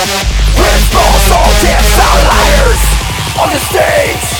With balls all dance and liars On the stage